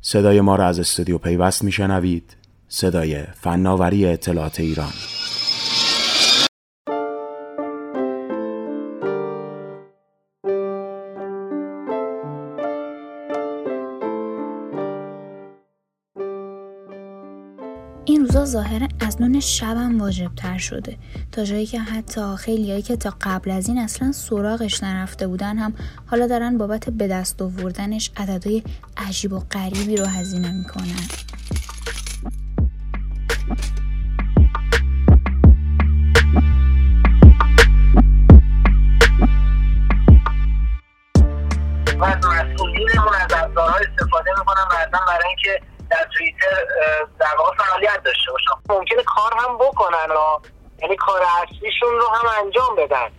صدای ما را از استودیو پیوست میشنوید. صدای فناوری اطلاعات ایران. شبم واجب تر شده. تا جایی که حتی خیلیایی که تا قبل از این اصلا سراغش نرفته بودن هم حالا دارن بابت به دست آوردنش عددهای عجیب و غریبی رو هزینه می‌کنن. ممکنه کار هم بکنن و یعنی کار اصلیشون رو هم انجام بدن.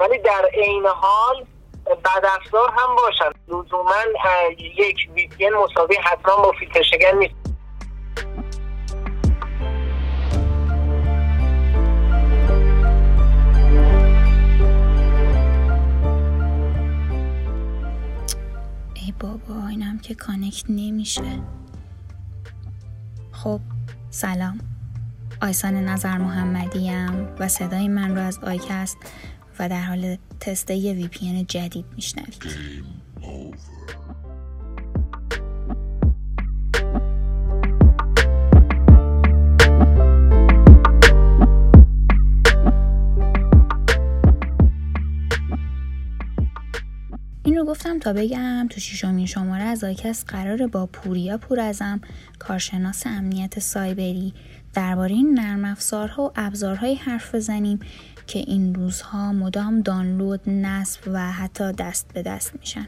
ولی در عین حال بد افزار هم باشن. لزوما یک وی مساوی حتما با فیلتر نیست. ای بابا اینم که کانکت نمیشه. خب سلام. آیسان نظر محمدیم و صدای من رو از آیکست و در حال تست یه VPN جدید میشنوید. این رو گفتم تا بگم تو شیشمین شماره از آیکست قراره با پوریا پورازم کارشناس امنیت سایبری درباره این نرم افزارها و ابزارهایی حرف بزنیم که این روزها مدام دانلود، نصب و حتی دست به دست میشن.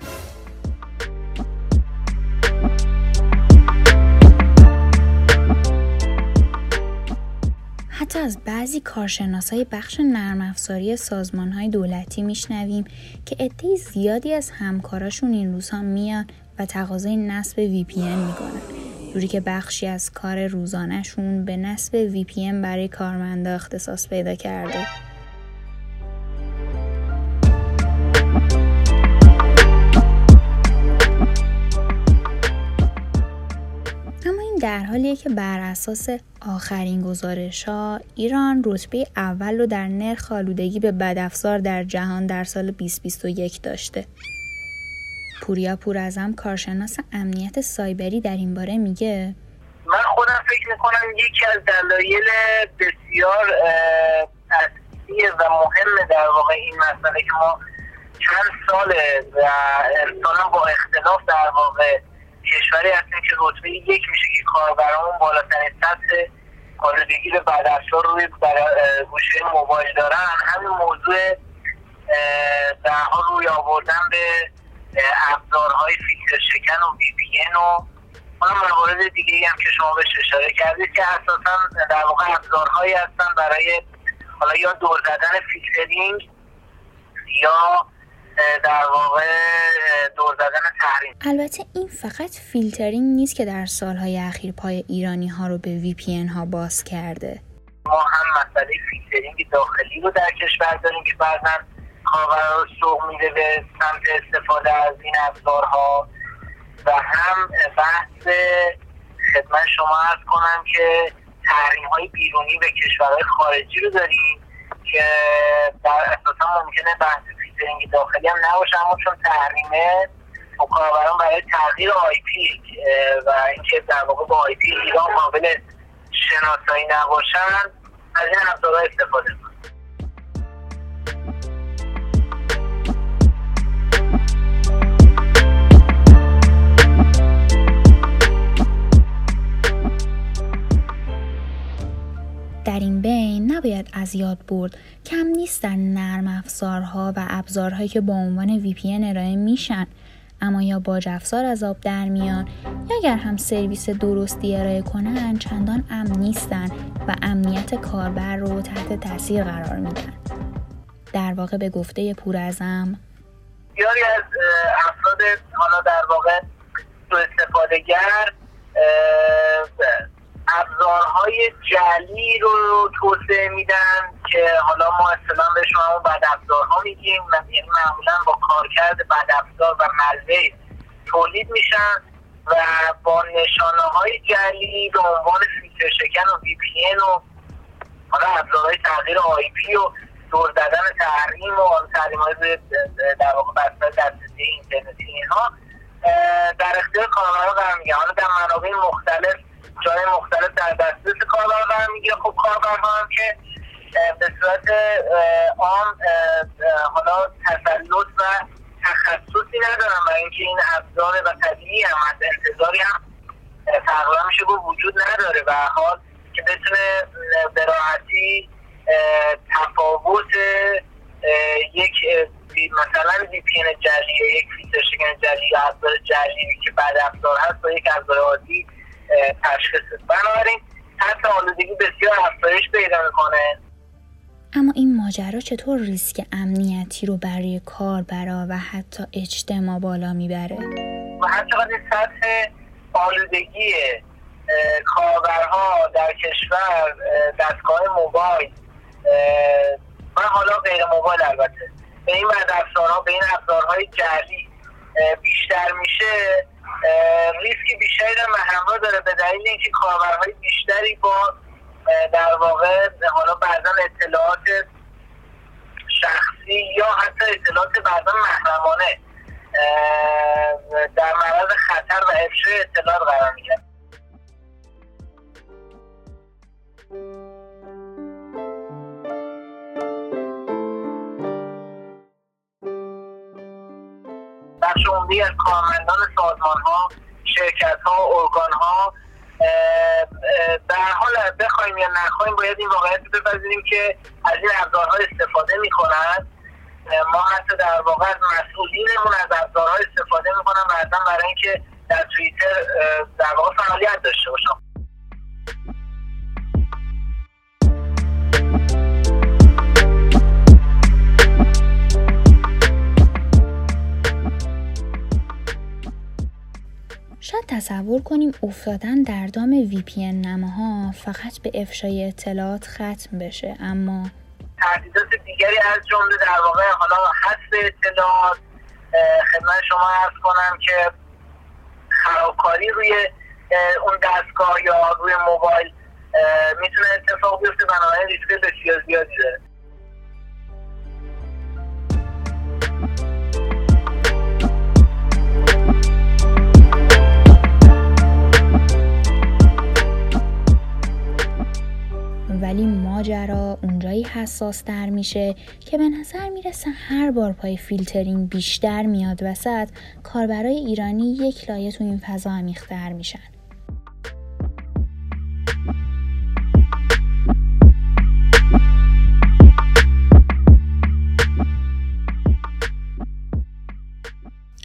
حتی از بعضی کارشناسای بخش نرم افزاری سازمان های دولتی میشنویم که عده زیادی از همکاراشون این روزها میان و تقاضای نصب وی پی می‌کنن. جوری که بخشی از کار روزانهشون به نصب وی پی برای کارمندا اختصاص پیدا کرده. در حالیه که بر اساس آخرین گزارش ها ایران رتبه اول رو در نرخ آلودگی به بدافزار در جهان در سال 2021 داشته. پوریا پورازم کارشناس امنیت سایبری در این باره میگه من خودم فکر می‌کنم یکی از دلایل بسیار اصلی و مهم در واقع این مسئله که ما چند ساله و با اختلاف در واقع کشوری هستیم که رتبه یک میشه که کاربرامون بالاترین سطح آلودگی به بعد روی گوشه موبایل دارن. همین موضوع در حال روی آوردن به ابزارهای فیلتر شکن و VPN و حالا موارد دیگه هم که شما بهش اشاره کردید که اساسا در واقع ابزارهایی هستن برای حالا یا دور زدن فیلترینگ یا در واقع دور زدن تحریم. البته این فقط فیلترینگ نیست که در سالهای اخیر پای ایرانی ها رو به VPN ها باز کرده. ما هم مسئله فیلترینگ داخلی رو در کشور داریم که بعضا کاربرا رو سوق میده به سمت استفاده از این ابزارها و هم بحث خدمت شما عرض کنم که تحریم های بیرونی به کشورهای خارجی رو داریم که در اساسا ممکنه بحث فیلترینگ داخلی هم نباشه اما چون تحریمه و کاربران برای تغییر IP و اینکه در واقع با آی پی ایران قابل شناسایی نباشن از این ابزارها استفاده کنن نباید از یاد برد. کم نیستن نرم افزارها و ابزارهایی که با عنوان پی ارائه میشن. اما یا باج افزار از آب در میان یا اگر هم سرویس درستی ارائه کنن چندان امن نیستن و امنیت کاربر رو تحت تاثیر قرار میدن. در واقع به گفته پورازم بسیاری از افراد حالا در واقع سو استفادهگر ابزارهای جلی رو توسعه میدن که حالا ما اصطلاح بهشون همون بد ابزارها میگیم. یعنی معمولا با کارکرد بد ابزار و ملوه تولید میشن و با نشانه های جعلی به عنوان فیلتر شکن و VPN و حالا ابزارهای تغییر IP و دور زدن تحریم و تحریم های در واقع بسته دسترسی اینترنتی اینها در اختیار کاربران قرار می‌گیره حالا در منابع مختلف جای مختلف در دسترس کاربر قرار می‌گیره. خب کاربرها هم که به صورت عام حالا تسلط و تخصصی ندارم برای اینکه این ابزار و طبیعی هم از انتظاری هم تقریبا میشه وجود نداره. و حال که بتونه به راحتی تفاوت یک مثلا وی پی جلی یک فیلتر شکن یا ابزار جلی که بعد افزار هست با یک ابزار عادی تشخیص بنابراین حتی آلودگی بسیار افزایش پیدا می‌کنه اما این ماجرا چطور ریسک امنیتی رو برای کاربرا و حتی اجتماع بالا می‌بره؟ و حتی سطح آلودگی کاربرها در کشور دستگاه موبایل و حالا غیر موبایل البته به این بعد افزارها به این افزارهای جعلی بیشتر میشه ریسک بیشتری در همراه داره به دلیل اینکه کاربرهای بیشتری با در واقع حالا بعضا اطلاعات شخصی یا حتی اطلاعات بعضا محرمانه در معرض خطر و افشای اطلاعات قرار می‌گیرن. عمدی از کارمندان سازمان ها شرکت ها ارگان ها در حال بخوایم یا نخوایم باید این واقعیت بپذیریم که از این ابزارها استفاده می‌کنند ما حتی در واقع از مسئولینمون از ابزارها استفاده می‌کنن بعدا برای اینکه در توییتر در واقع فعالیت داشته باشم تصور کنیم افتادن در دام وی پی نماها فقط به افشای اطلاعات ختم بشه اما تهدیدات دیگری از جمله در واقع حالا حذف اطلاعات خدمت شما ارز کنم که خرابکاری روی اون دستگاه یا روی موبایل می‌تونه اتفاق بیفته بنابراین ریسک بسیار زیادی داره. ولی ماجرا اونجایی حساس تر میشه که به نظر می‌رسه هر بار پای فیلترینگ بیشتر میاد وسط کاربرای ایرانی یک لایه تو این فضا عمیقتر میشن.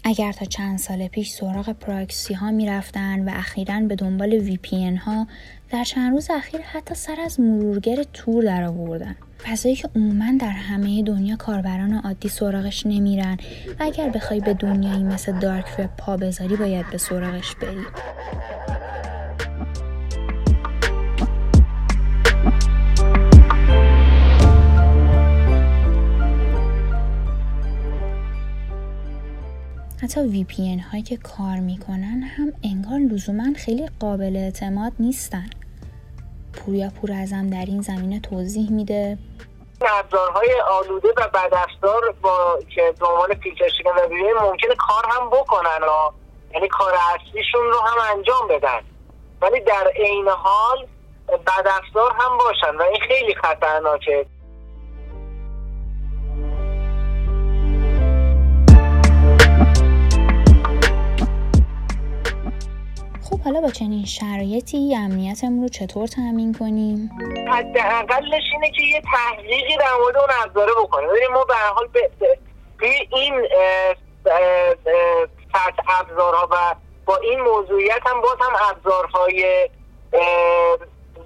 اگر تا چند سال پیش سراغ پراکسی ها می رفتن و اخیرا به دنبال VPN ها در چند روز اخیر حتی سر از مرورگر تور در آوردن فضایی که عموما در همه دنیا کاربران عادی سراغش نمیرن و اگر بخوای به دنیایی مثل دارک وب پا بذاری باید به سراغش بری. حتی وی پی هایی که کار می‌کنن هم انگار لزوما خیلی قابل اعتماد نیستن. پوریا پور ازم در این زمینه توضیح میده. ابزارهای آلوده و بدافزار با که به عنوان فیلتر شکن و ممکنه کار هم بکنن و یعنی کار اصلیشون رو هم انجام بدن. ولی در عین حال بدافزار هم باشن و این خیلی خطرناکه. خب حالا با چنین شرایطی امنیتمون رو چطور تامین کنیم؟ حداقلش اینه که یه تحقیقی در مورد اون ابزاره بکنیم ببینیم ما به حال به این سطح ابزارها و با این موضوعیت هم باز هم ابزارهای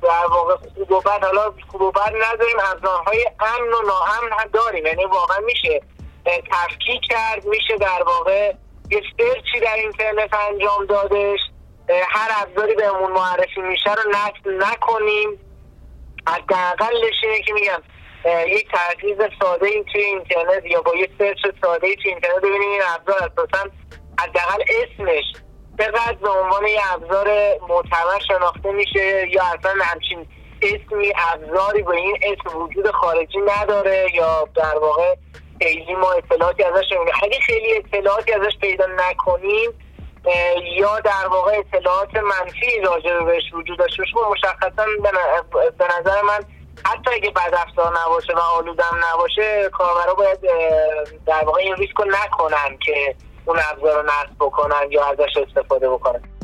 در واقع خوب و بد حالا خوب و بد نداریم. ابزارهای امن و ناامن هم داریم. یعنی واقعا میشه تفکیک کرد میشه در واقع یه سرچی در اینترنت انجام دادش. هر ابزاری بهمون معرفی میشه رو نصب نکنیم. حداقلش اینه که میگم یک تحقیق ساده ای توی اینترنت یا با یک سرچ ساده ای توی اینترنت ببینیم این ابزار اساسا حداقل اسمش چقدر به عنوان یه ابزار معتبر شناخته میشه یا اصلا همچین اسمی ابزاری به این اسم وجود خارجی نداره یا در واقع خیلی ما اطلاعاتی ازش نمی‌دونیم اگه خیلی اطلاعاتی ازش پیدا نکنیم یا در واقع اطلاعات منفی راجع بهش وجود داشته باشه مشخصا به نظر من حتی اگه بد افزار نباشه و آلودم نباشه کاربرا باید در واقع این ریسک رو نکنن که اون ابزار رو نصب بکنن یا ازش استفاده بکنن.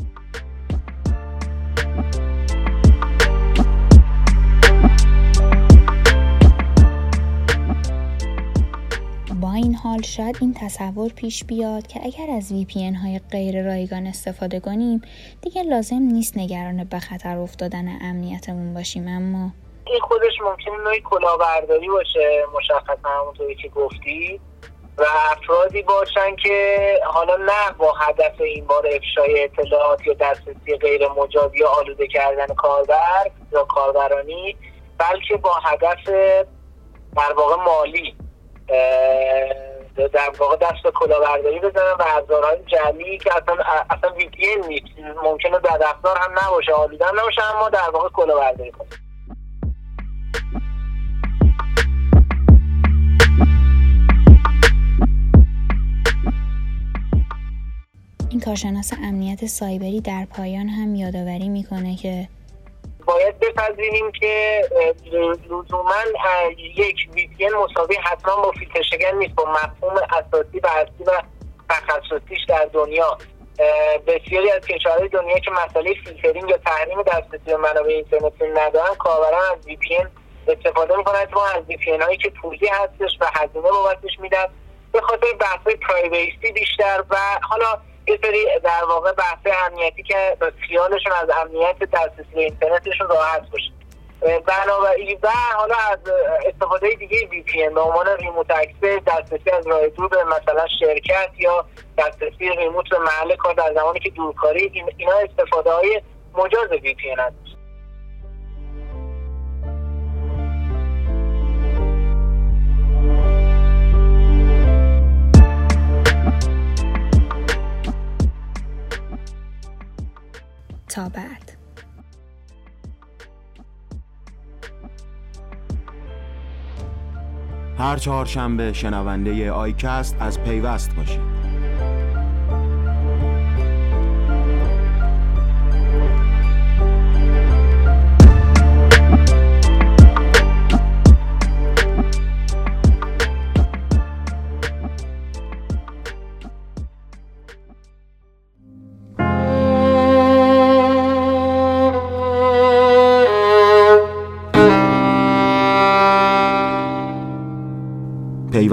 حال شاید این تصور پیش بیاد که اگر از VPN های غیر رایگان استفاده کنیم دیگه لازم نیست نگران به خطر افتادن امنیتمون باشیم. اما این خودش ممکنه نوعی کلاهبرداری باشه مشخصا همونطوری که گفتی. و افرادی باشن که حالا نه با هدف این بار افشای اطلاعات یا دسترسی غیر مجاز یا آلوده کردن کاربر یا کاربرانی بلکه با هدف در واقع مالی در واقع دست کلاهبرداری بزنن و ابزارهای جلی که اصلا اصلا وی نیست. ممکنه در افزار هم نباشه آلوده هم نباشه اما در واقع کلاهبرداری کنه این کارشناس امنیت سایبری در پایان هم یادآوری می‌کنه که باید بپذیریم که لزوما یک VPN مساوی حتما با فیلتر نیست با مفهوم اساسی و اصلی و تخصصیش در دنیا. بسیاری از کشورهای دنیا که مسئله فیلترینگ یا تحریم دسترسی به منابع اینترنتی ندارن کاربران از VPN استفاده می‌کنن ما از VPN هایی که پولی هستش و هزینه بابتش میدن. به خاطر بحث privacy بیشتر و حالا یه سری در واقع بحث امنیتی که خیالشون از امنیت دسترسی اینترنتشون راحت باشه. بنابراین و حالا از استفاده دیگه VPN به عنوان remote access دسترسی از راه دور به مثلا شرکت یا دسترسی remote به محل کار در زمانی که دورکاری اینا استفاده های مجاز VPN هست. بعد هر چهارشنبه شنونده آیکست از پیوست باشید.